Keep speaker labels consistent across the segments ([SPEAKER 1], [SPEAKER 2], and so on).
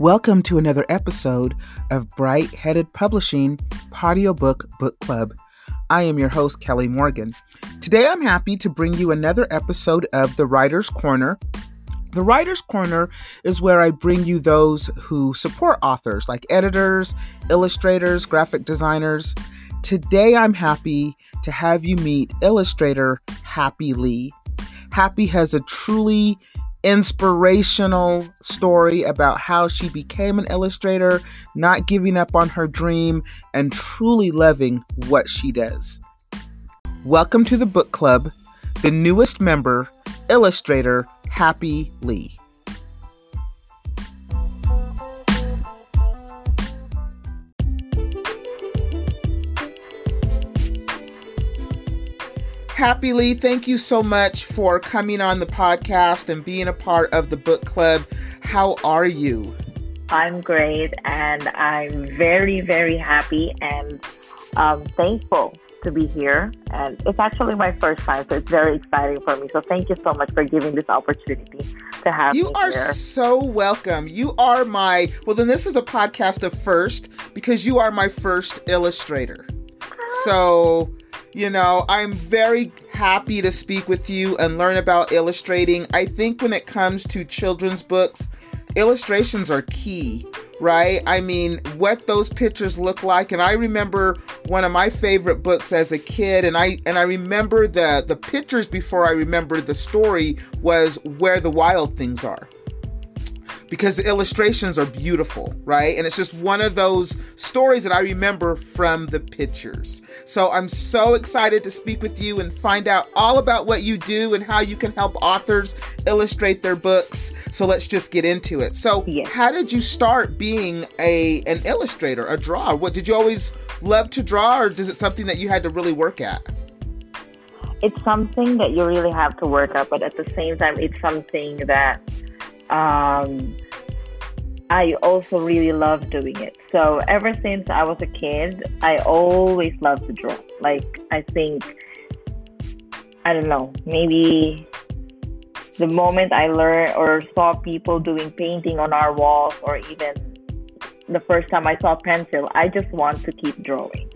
[SPEAKER 1] Welcome to another episode of Bright Headed Publishing Audiobook Book Club. I am your host, Kelly Morgan. Today I'm happy to bring you another episode of The Writer's Corner. The Writer's Corner is where I bring you those who support authors, like editors, illustrators, graphic designers. Today I'm happy to have you meet illustrator Happylee. Happy has a truly inspirational story about how she became an illustrator, not giving up on her dream, and truly loving what she does. Welcome to the book club, the newest member, illustrator Happy Lee. Happylee, thank you so much for coming on the podcast and being a part of the book club. How are you?
[SPEAKER 2] I'm great, and I'm very, very happy and um, thankful to be here. And it's actually my first time, so it's very exciting for me. So thank you so much for giving this opportunity to have
[SPEAKER 1] you are
[SPEAKER 2] here.
[SPEAKER 1] so welcome. You are my well. Then this is a podcast of first because you are my first illustrator. So you know, I'm very happy to speak with you and learn about illustrating. I think when it comes to children's books, illustrations are key, right? I mean, what those pictures look like and I remember one of my favorite books as a kid and I and I remember the the pictures before I remembered the story was where the wild things are because the illustrations are beautiful, right? And it's just one of those stories that I remember from the pictures. So I'm so excited to speak with you and find out all about what you do and how you can help authors illustrate their books. So let's just get into it. So,
[SPEAKER 2] Yes.
[SPEAKER 1] how did you start being a an illustrator, a drawer? What did you always love to draw or is it something that you had to really work at?
[SPEAKER 2] It's something that you really have to work at, but at the same time, it's something that um, I also really love doing it. So ever since I was a kid, I always loved to draw. Like I think, I don't know, maybe the moment I learned or saw people doing painting on our walls, or even the first time I saw pencil, I just want to keep drawing.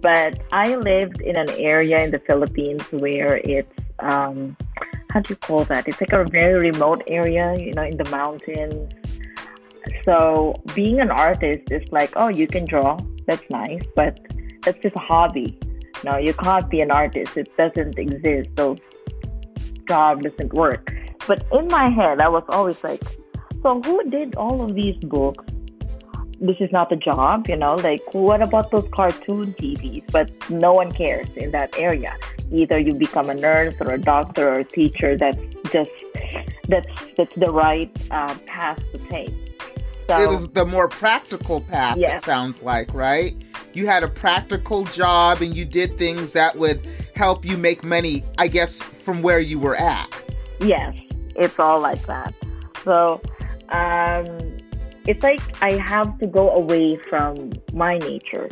[SPEAKER 2] But I lived in an area in the Philippines where it's um, how do you call that? It's like a very remote area, you know, in the mountains. So being an artist is like, oh, you can draw. That's nice, but that's just a hobby. No, you can't be an artist. It doesn't exist. Those job doesn't work. But in my head, I was always like, so who did all of these books? This is not a job, you know. Like, what about those cartoon TVs? But no one cares in that area. Either you become a nurse or a doctor or a teacher. That's just that's that's the right uh, path to take. So
[SPEAKER 1] it was the more practical path it sounds like right you had a practical job and you did things that would help you make money i guess from where you were at
[SPEAKER 2] Yes, it's all like that. So, um, it's like I have to go away from my nature.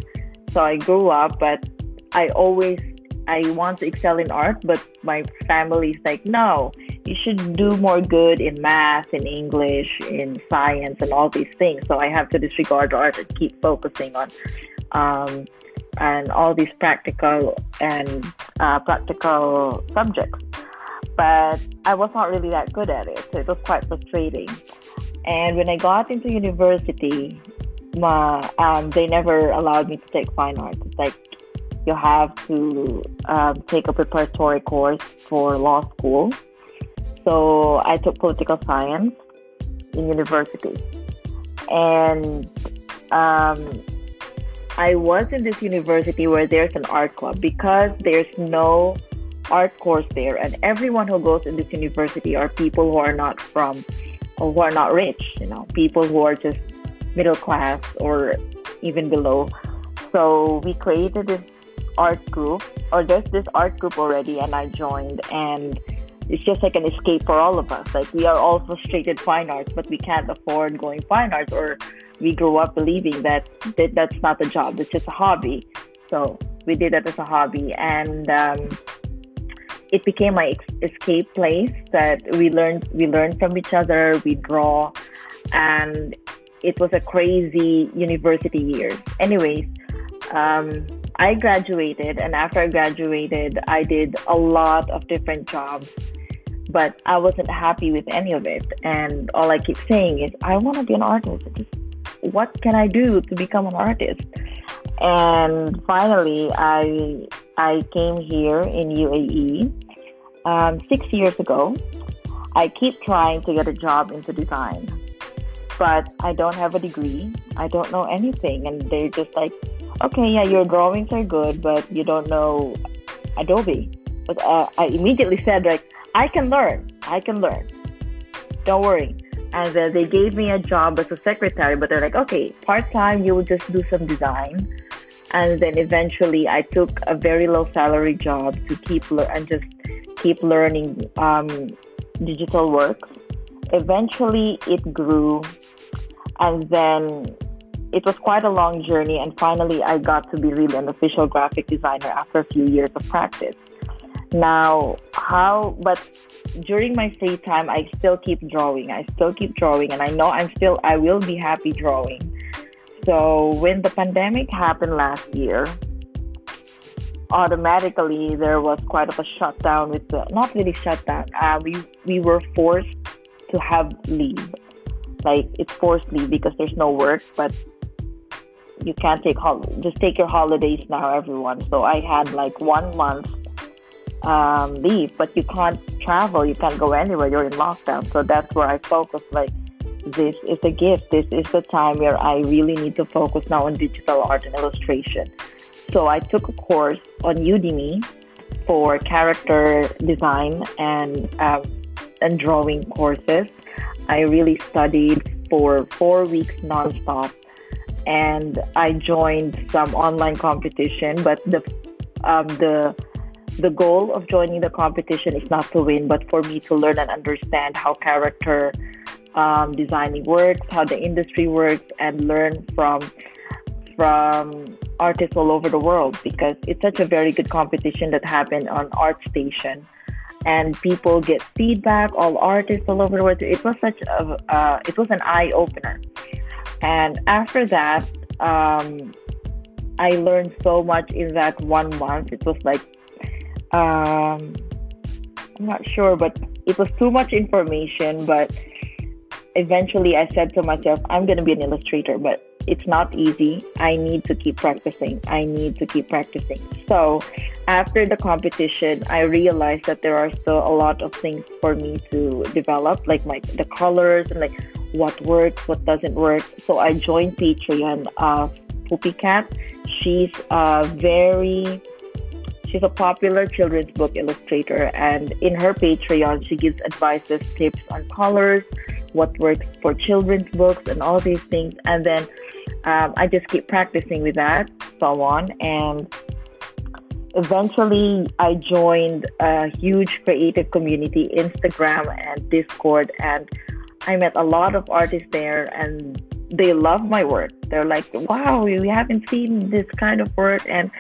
[SPEAKER 2] So I grew up, but I always I want to excel in art, but my family's like, no, you should do more good in math, in English, in science, and all these things. So I have to disregard art and keep focusing on um, and all these practical and uh, practical subjects but I was not really that good at it. So it was quite frustrating. And when I got into university, my, um, they never allowed me to take fine arts. It's like you have to um, take a preparatory course for law school. So I took political science in university. And um, I was in this university where there's an art club because there's no art course there and everyone who goes in this university are people who are not from or who are not rich you know people who are just middle class or even below. So we created this art group or there's this art group already and i joined and it's just like an escape for all of us. Like we are all frustrated fine arts but we can't afford going fine arts or we grew up believing that, that that's not a job it's just a hobby. So we did that as a hobby and um, it became my escape place that we learned we learn from each other we draw and it was a crazy university years Anyways, um, I graduated, and after I graduated, I did a lot of different jobs, but I wasn't happy with any of it. And all I keep saying is, I want to be an artist. What can I do to become an artist? And finally, I I came here in UAE um, six years ago. I keep trying to get a job into design, but I don't have a degree. I don't know anything, and they're just like, okay, yeah, your drawings are good, but you don't know Adobe. But uh, I immediately said, like, I can learn. I can learn. Don't worry. And uh, they gave me a job as a secretary, but they're like, okay, part time, you will just do some design. And then eventually, I took a very low salary job to keep le- and just keep learning um, digital work. Eventually, it grew, and then it was quite a long journey, and finally, I got to be really an official graphic designer after a few years of practice. Now, how, but during my free time, I still keep drawing. I still keep drawing, and I know I'm still, I will be happy drawing. So, when the pandemic happened last year, automatically there was quite of a shutdown with the, not really shutdown, uh, we, we were forced to have leave. Like, it's forced leave because there's no work, but you can't take hol- just take your holidays now, everyone. So I had like one month um, leave, but you can't travel, you can't go anywhere. You're in lockdown. So that's where I focus. Like this is a gift. This is the time where I really need to focus now on digital art and illustration. So I took a course on Udemy for character design and um, and drawing courses. I really studied for four weeks nonstop and I joined some online competition. But the um, the the goal of joining the competition is not to win, but for me to learn and understand how character um, designing works, how the industry works, and learn from from artists all over the world because it's such a very good competition that happened on ArtStation and people get feedback all artists all over the world it was such a uh, it was an eye opener and after that, um, I learned so much in that one month. It was like, um, I'm not sure, but it was too much information. But eventually, I said to myself, I'm going to be an illustrator, but it's not easy. I need to keep practicing. I need to keep practicing. So, after the competition, I realized that there are still a lot of things for me to develop, like my the colors and like what works, what doesn't work. So I joined Patreon of Poopy Cat. She's a very she's a popular children's book illustrator and in her Patreon she gives advices, tips on colors, what works for children's books and all these things. And then um, I just keep practicing with that, so on. And eventually I joined a huge creative community, Instagram and Discord, and I met a lot of artists there and they love my work. They're like, wow, we haven't seen this kind of work. And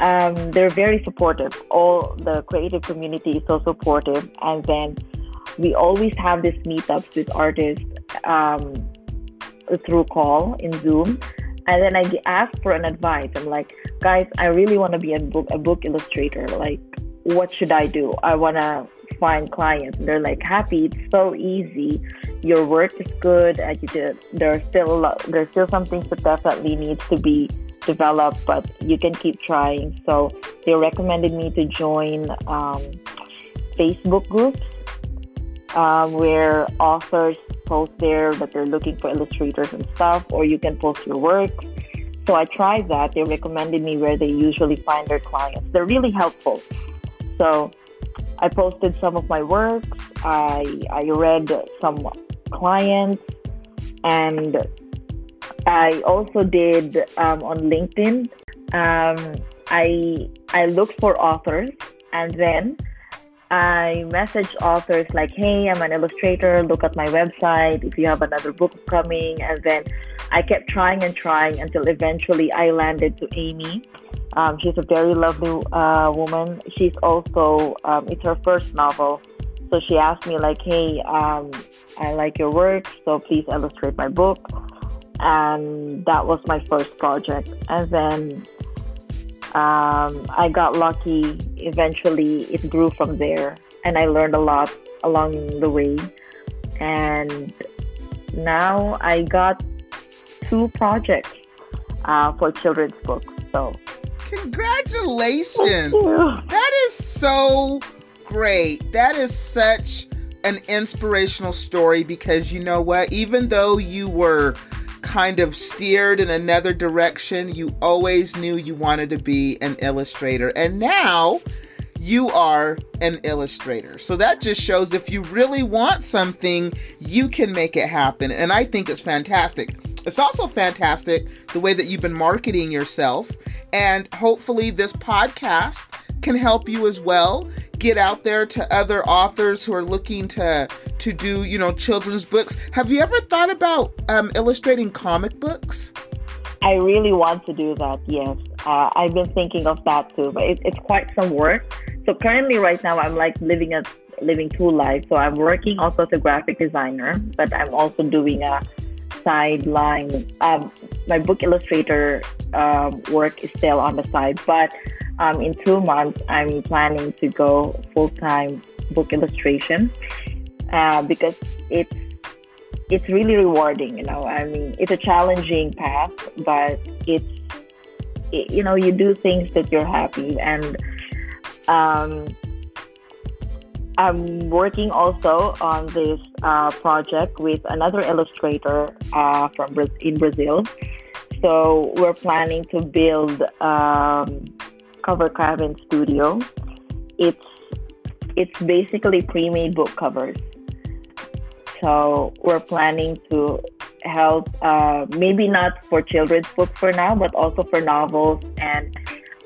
[SPEAKER 2] um, they're very supportive. All the creative community is so supportive. And then we always have these meetups with artists um, through call in Zoom. And then I ask for an advice. I'm like, guys, I really want to be a book a book illustrator. Like, what should I do? I want to find clients. They're like happy. It's so easy. Your work is good. And you there's still there's still some things that definitely needs to be developed, but you can keep trying. So they recommended me to join um, Facebook groups um, where authors post there that they're looking for illustrators and stuff, or you can post your work. So I tried that. They recommended me where they usually find their clients. They're really helpful. So I posted some of my works. I I read some clients, and I also did um, on LinkedIn. Um, I I looked for authors, and then I message authors like, "Hey, I'm an illustrator. Look at my website. If you have another book coming," and then I kept trying and trying until eventually I landed to Amy um, she's a very lovely uh, woman. She's also, um, it's her first novel. So she asked me, like, hey, um, I like your work, so please illustrate my book. and that was my first project. And then um, I got lucky. Eventually, it grew from there, and I learned a lot along the way. And now I got two projects uh, for children's books. So,
[SPEAKER 1] congratulations! That is so great. That is such an inspirational story because you know what? Even though you were kind of steered in another direction, you always knew you wanted to be an illustrator. And now you are an illustrator. So that just shows if you really want something, you can make it happen. And I think it's fantastic. It's also fantastic the way that you've been marketing yourself. And hopefully, this podcast can help you as well. Get out there to other authors who are looking to to do you know children's books. Have you ever thought about um, illustrating comic books?
[SPEAKER 2] I really want to do that yes. Uh, i've been thinking of that too but it, it's quite some work. So currently right now i'm like living a living two lives. So i'm working also as a graphic designer but i'm also doing a sideline um, my book illustrator um, work is still on the side but um, in two months, I'm planning to go full time book illustration uh, because it's it's really rewarding. You know, I mean, it's a challenging path, but it's it, you know you do things that you're happy and. Um, I'm working also on this uh, project with another illustrator uh, from in Brazil. So we're planning to build um, cover carving studio. It's it's basically pre-made book covers. So we're planning to help, uh, maybe not for children's books for now, but also for novels and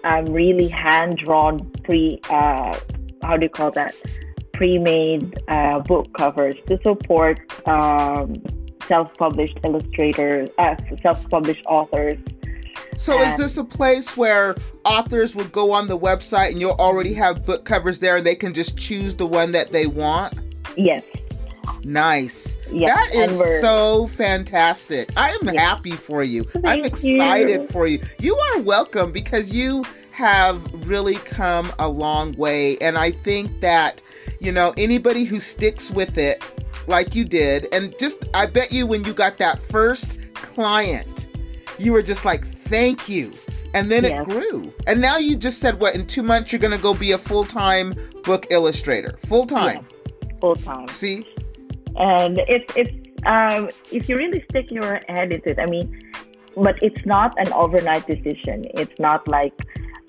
[SPEAKER 2] um, really hand-drawn pre, uh, how do you call that? Pre-made uh, book covers to support um, self-published illustrators, uh, self-published authors
[SPEAKER 1] so and is this a place where authors will go on the website and you'll already have book covers there and they can just choose the one that they want?
[SPEAKER 2] Yes.
[SPEAKER 1] Nice. Yes. That is so fantastic. I am yes. happy for you. Thank I'm excited you. for you. You are welcome because you have really come a long way. And I think that, you know, anybody who sticks with it like you did, and just, I bet you when you got that first client, you were just like, thank you. And then yes. it grew. And now you just said, what, in two months you're going to go be a full time book illustrator? Full time.
[SPEAKER 2] Full time.
[SPEAKER 1] See?
[SPEAKER 2] And it's, it's, um, if you really stick your head into it, I mean, but it's not an overnight decision. It's not like,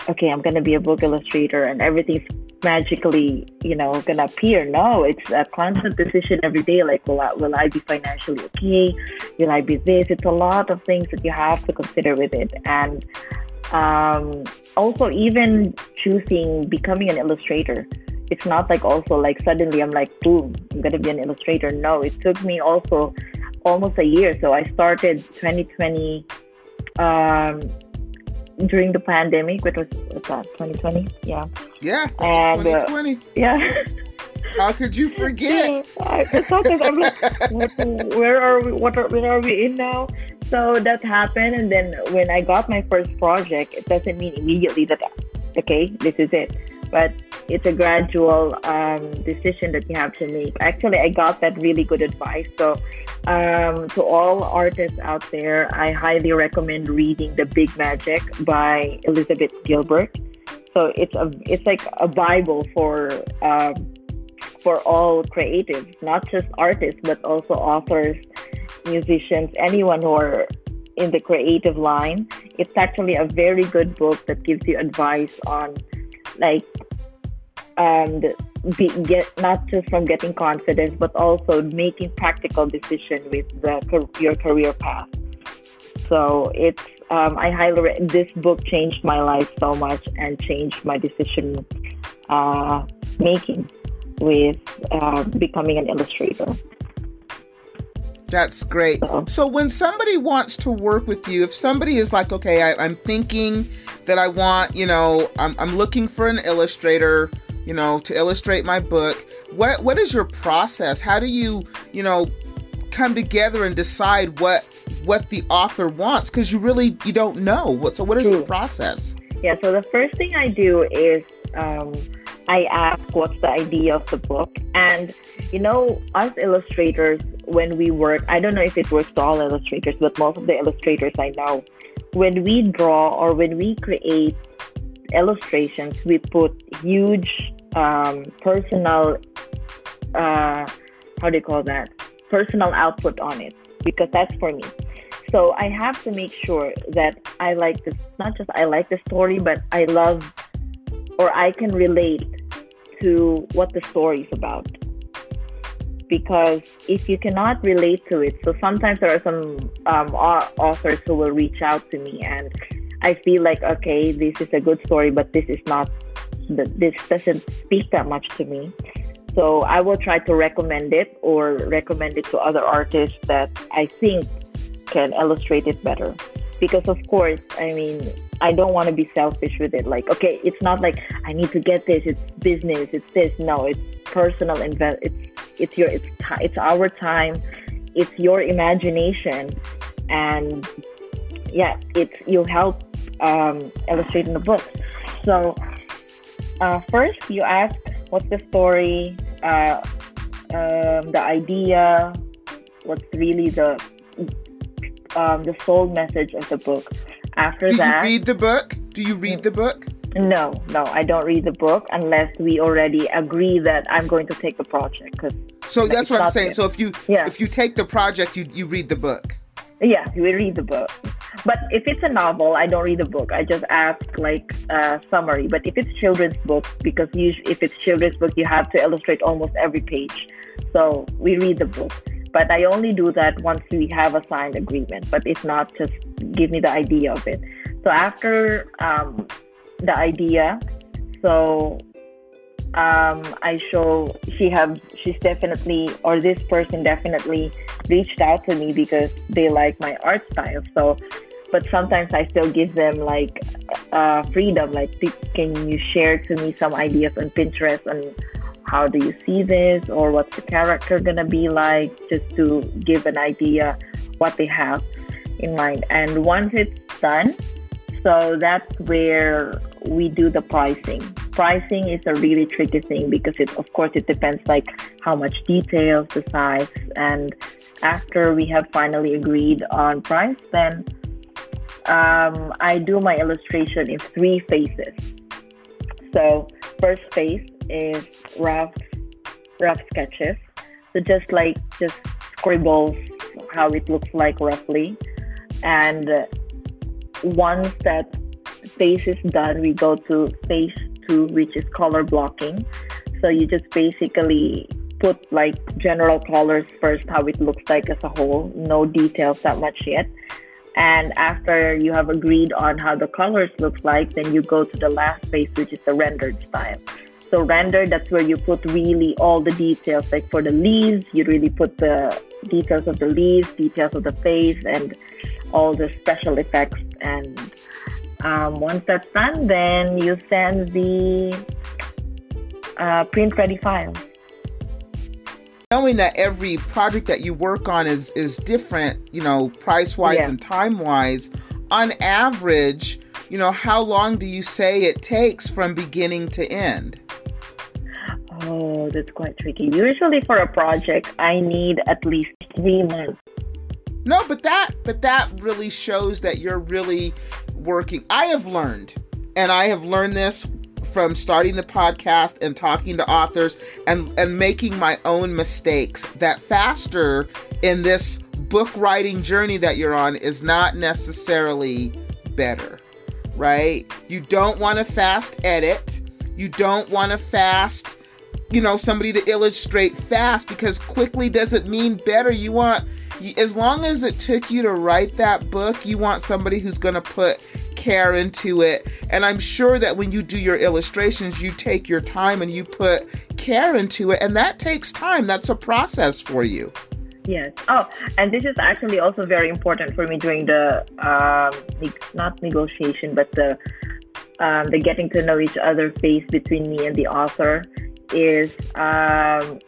[SPEAKER 2] okay, I'm going to be a book illustrator and everything's magically, you know, gonna appear. No, it's a constant decision every day. Like, will I, will I be financially okay? Will I be this? It's a lot of things that you have to consider with it, and um, also even choosing becoming an illustrator. It's not like also like suddenly I'm like, boom, I'm gonna be an illustrator. No, it took me also almost a year. So I started 2020. Um, during the pandemic, which was what's that, 2020? Yeah.
[SPEAKER 1] Yeah. And 2020. Uh,
[SPEAKER 2] yeah.
[SPEAKER 1] How could you forget?
[SPEAKER 2] I, sometimes I'm like, what, where are we? What are, where are we in now? So that happened, and then when I got my first project, it doesn't mean immediately that okay, this is it but it's a gradual um, decision that you have to make. Actually, I got that really good advice. So, um, to all artists out there, I highly recommend reading The Big Magic by Elizabeth Gilbert. So it's a it's like a bible for um, for all creatives, not just artists, but also authors, musicians, anyone who are in the creative line. It's actually a very good book that gives you advice on like and be, get not just from getting confidence but also making practical decision with the, your career path. So it's um, i highly re- this book changed my life so much and changed my decision uh, making with uh, becoming an illustrator.
[SPEAKER 1] That's great. So, when somebody wants to work with you, if somebody is like, okay, I, am thinking that I want, you know, I'm, I'm looking for an illustrator, you know, to illustrate my book. What what is your process? How do you, you know, come together and decide what what the author wants? Because you really you don't know. What so what is your process?
[SPEAKER 2] Yeah so the first thing i do is um, i ask what's the idea of the book. And you know us illustrators when we work i don't know if it works to all illustrators but most of the illustrators i know when we draw or when we create illustrations we put huge um, personal uh, how do you call that? Personal output on it because that's for me. So i have to make sure that i like this not just i like the story but i love or i can relate to what the story is about. Because if you cannot relate to it so sometimes there are some um, authors who will reach out to me and i feel like okay this is a good story but this is not this doesn't speak that much to me so I will try to recommend it or recommend it to other artists that I think can illustrate it better. Because of course, I mean, I don't want to be selfish with it. Like, okay, it's not like I need to get this. It's business. It's this. No, it's personal invest. It's it's your it's it's our time. It's your imagination, and yeah, it's you help um, illustrate in the book. So uh, first, you ask what's the story, uh, um, the idea, what's really the um, the sole message of the book. After
[SPEAKER 1] Do
[SPEAKER 2] that,
[SPEAKER 1] you read the book? Do you read the book?
[SPEAKER 2] No, no, I don't read the book unless we already agree that I'm going to take the project. Cause
[SPEAKER 1] so that's what I'm saying. So if you yeah. if you take the project, you you read the book.
[SPEAKER 2] Yeah, we read the book. But if it's a novel, I don't read the book. I just ask like a summary. But if it's children's book, because usually if it's children's book, you have to illustrate almost every page. So we read the book. But I only do that once we have a signed agreement. But if not, just give me the idea of it. So after um, the idea, so um, I show she have she's definitely or this person definitely reached out to me because they like my art style. So, but sometimes I still give them like uh, freedom. Like, can you share to me some ideas on Pinterest and how do you see this or what's the character gonna be like? Just to give an idea what they have in mind. And once it's done, so that's where we do the pricing. Pricing is a really tricky thing because it, of course, it depends like how much details, the size, and after we have finally agreed on price, then um, I do my illustration in three phases. So first phase is rough, rough sketches. So just like just scribbles how it looks like roughly, and once that phase is done, we go to phase two, which is color blocking. So you just basically put like general colors first, how it looks like as a whole, no details that much yet. And after you have agreed on how the colors look like, then you go to the last phase, which is the rendered style. So rendered, that's where you put really all the details. Like for the leaves, you really put the details of the leaves, details of the face, and all the special effects. And um, once that's done, then you send the uh, print ready file.
[SPEAKER 1] Knowing that every project that you work on is is different, you know, price wise yeah. and time wise, on average, you know, how long do you say it takes from beginning to end?
[SPEAKER 2] Oh, that's quite tricky. Usually for a project, I need at least three months.
[SPEAKER 1] No, but that but that really shows that you're really working. I have learned, and I have learned this from starting the podcast and talking to authors and and making my own mistakes that faster in this book writing journey that you're on is not necessarily better right? You don't want to fast edit. You don't want to fast you know somebody to illustrate fast because quickly doesn't mean better. You want as long as it took you to write that book, you want somebody who's going to put care into it. And I'm sure that when you do your illustrations, you take your time and you put care into it. And that takes time. That's a process for you.
[SPEAKER 2] Yes. Oh, and this is actually also very important for me during the um, not negotiation, but the um, the getting to know each other phase between me and the author is um,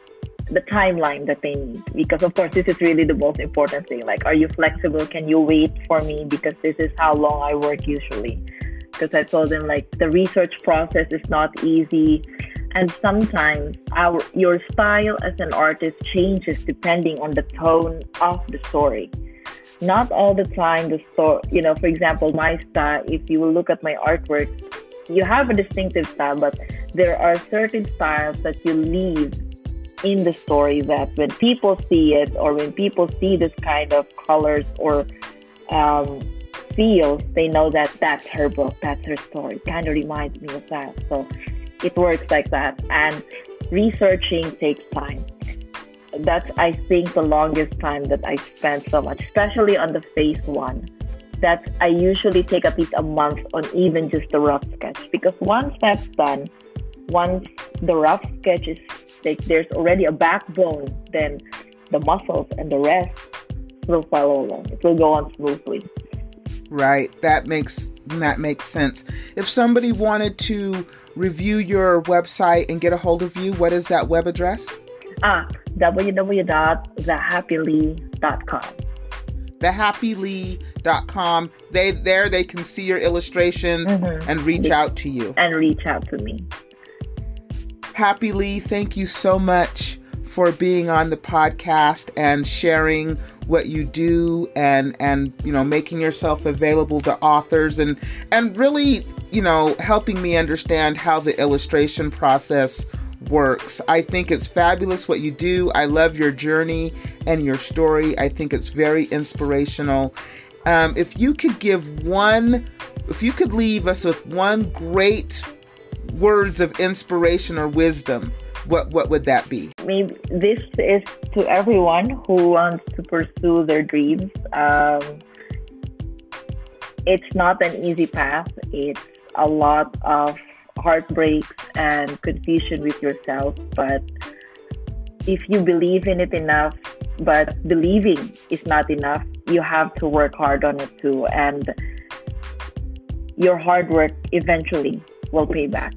[SPEAKER 2] the timeline that they need? Because of course this is really the most important thing. Like are you flexible? Can you wait for me? Because this is how long i work usually. Because i told them like the research process is not easy. And sometimes our your style as an artist changes depending on the tone of the story. Not all the time the story you know for example my style if you look at my artwork you have a distinctive style but there are certain styles that you leave in the story that when people see it or when people see this kind of colors or um, feels, they know that that's her book, that's her story. Kind of reminds me of that. So it works like that. And researching takes time. That's, I think, the longest time that I spent so much, especially on the phase one. That I usually take at least a month on even just the rough sketch because once that's done, once the rough sketch is like there's already a backbone, then the muscles and the rest will follow along. It will go on smoothly.
[SPEAKER 1] Right. That makes that makes sense. If somebody wanted to review your website and get a hold of you, what is that web address?
[SPEAKER 2] Ah, www.thehappylee.com.
[SPEAKER 1] Thehappylee.com. They there they can see your illustrations mm-hmm. and reach out to you.
[SPEAKER 2] And reach out to me.
[SPEAKER 1] Happylee, thank you so much for being on the podcast and sharing what you do and and you know making yourself available to authors and and really you know helping me understand how the illustration process works. I think it's fabulous what you do. I love your journey and your story. I think it's very inspirational. Um, if you could give one, if you could leave us with one great words of inspiration or wisdom, what what would that be?
[SPEAKER 2] Maybe this is to everyone who wants to pursue their dreams. Um, it's not an easy path. It's a lot of heartbreaks and confusion with yourself. But if you believe in it enough, but believing is not enough, you have to work hard on it too. And your hard work eventually will pay back.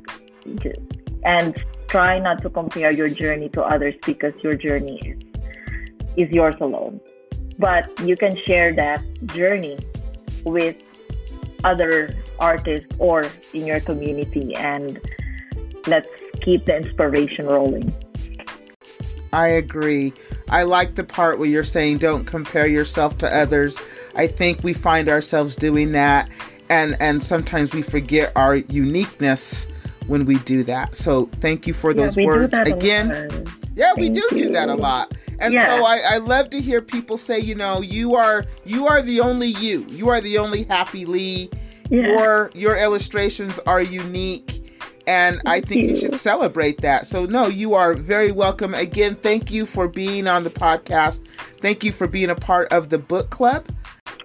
[SPEAKER 2] And try not to compare your journey to others because your journey is is yours alone. But you can share that journey with other artists or in your community and let's keep the inspiration rolling.
[SPEAKER 1] I agree. I like the part where you're saying don't compare yourself to others. I think we find ourselves doing that and and sometimes we forget our uniqueness when we do that. So thank you for those
[SPEAKER 2] yeah,
[SPEAKER 1] words again. Yeah,
[SPEAKER 2] thank
[SPEAKER 1] we do
[SPEAKER 2] you.
[SPEAKER 1] do that a lot. And
[SPEAKER 2] yeah.
[SPEAKER 1] so I, I love to hear people say, you know, you are you are the only you. You are the only Happylee.
[SPEAKER 2] Yeah.
[SPEAKER 1] Your your illustrations are unique. And
[SPEAKER 2] thank
[SPEAKER 1] I think you.
[SPEAKER 2] you
[SPEAKER 1] should celebrate that. So no, you are very welcome. Again, thank you for being on the podcast. Thank you for being a part of the book club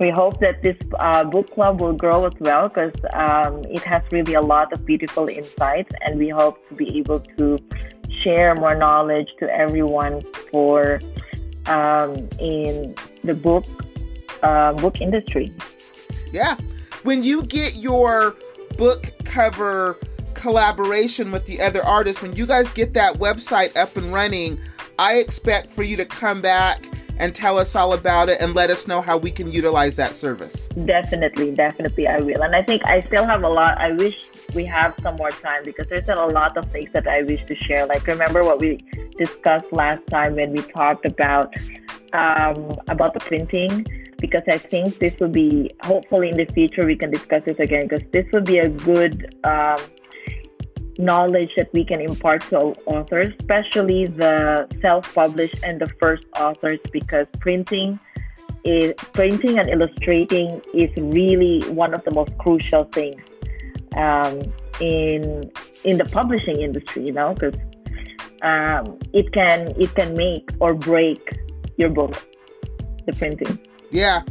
[SPEAKER 2] we hope that this uh, book club will grow as well because um, it has really a lot of beautiful insights, and we hope to be able to share more knowledge to everyone for um, in the book uh, book industry.
[SPEAKER 1] Yeah, when you get your book cover collaboration with the other artists, when you guys get that website up and running, I expect for you to come back and tell us all about it and let us know how we can utilize that service.
[SPEAKER 2] Definitely, definitely, I will. And I think I still have a lot. I wish we have some more time because there's a lot of things that I wish to share. Like remember what we discussed last time when we talked about um, about the printing because I think this will be hopefully in the future we can discuss this again because this will be a good um, knowledge that we can impart to authors, especially the self-published and the first authors, because printing is printing and illustrating is really one of the most crucial things um, in in the publishing industry. You know, because um, it can it can make or break your book, the printing.
[SPEAKER 1] Yeah,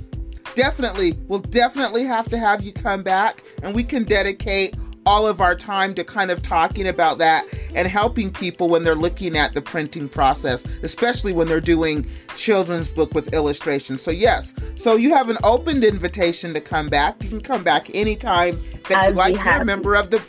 [SPEAKER 1] definitely. We'll definitely have to have you come back, and we can dedicate all of our time to kind of talking about that and helping people when they're looking at the printing process, especially when they're doing children's book with illustrations. So yes, so you have an opened invitation to come back. You can come back anytime that
[SPEAKER 2] I'd
[SPEAKER 1] you like.
[SPEAKER 2] be
[SPEAKER 1] You're a member of the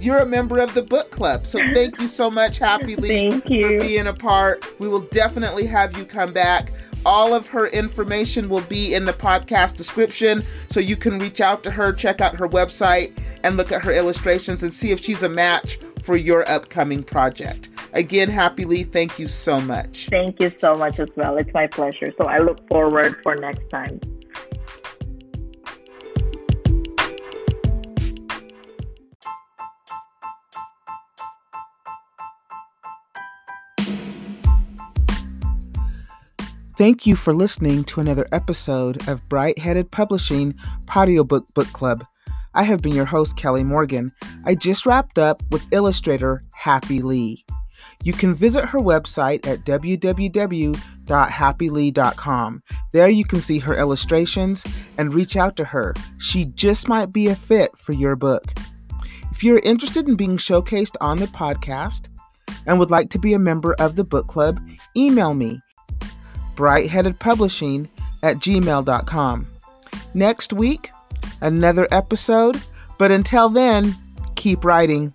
[SPEAKER 1] you're a member of the book club. So thank you so much, Happy Lee,
[SPEAKER 2] Thank you.
[SPEAKER 1] for being a part. We will definitely have you come back. All of her information will be in the podcast description, so you can reach out to her, check out her website, and look at her illustrations and see if she's a match for your upcoming project. Again, Happylee, thank you so much.
[SPEAKER 2] Thank you so much as well. It's my pleasure. So I look forward for next time.
[SPEAKER 1] Thank you for listening to another episode of Bright Headed Publishing Audiobook Book Club. I have been your host, Kelly Morgan. I just wrapped up with illustrator Happylee. You can visit her website at www.happylee.com. There you can see her illustrations and reach out to her. She just might be a fit for your book. If you're interested in being showcased on the podcast and would like to be a member of the book club, email me brightheadedpublishing at gmail.com. Next week, another episode, but until then, keep writing.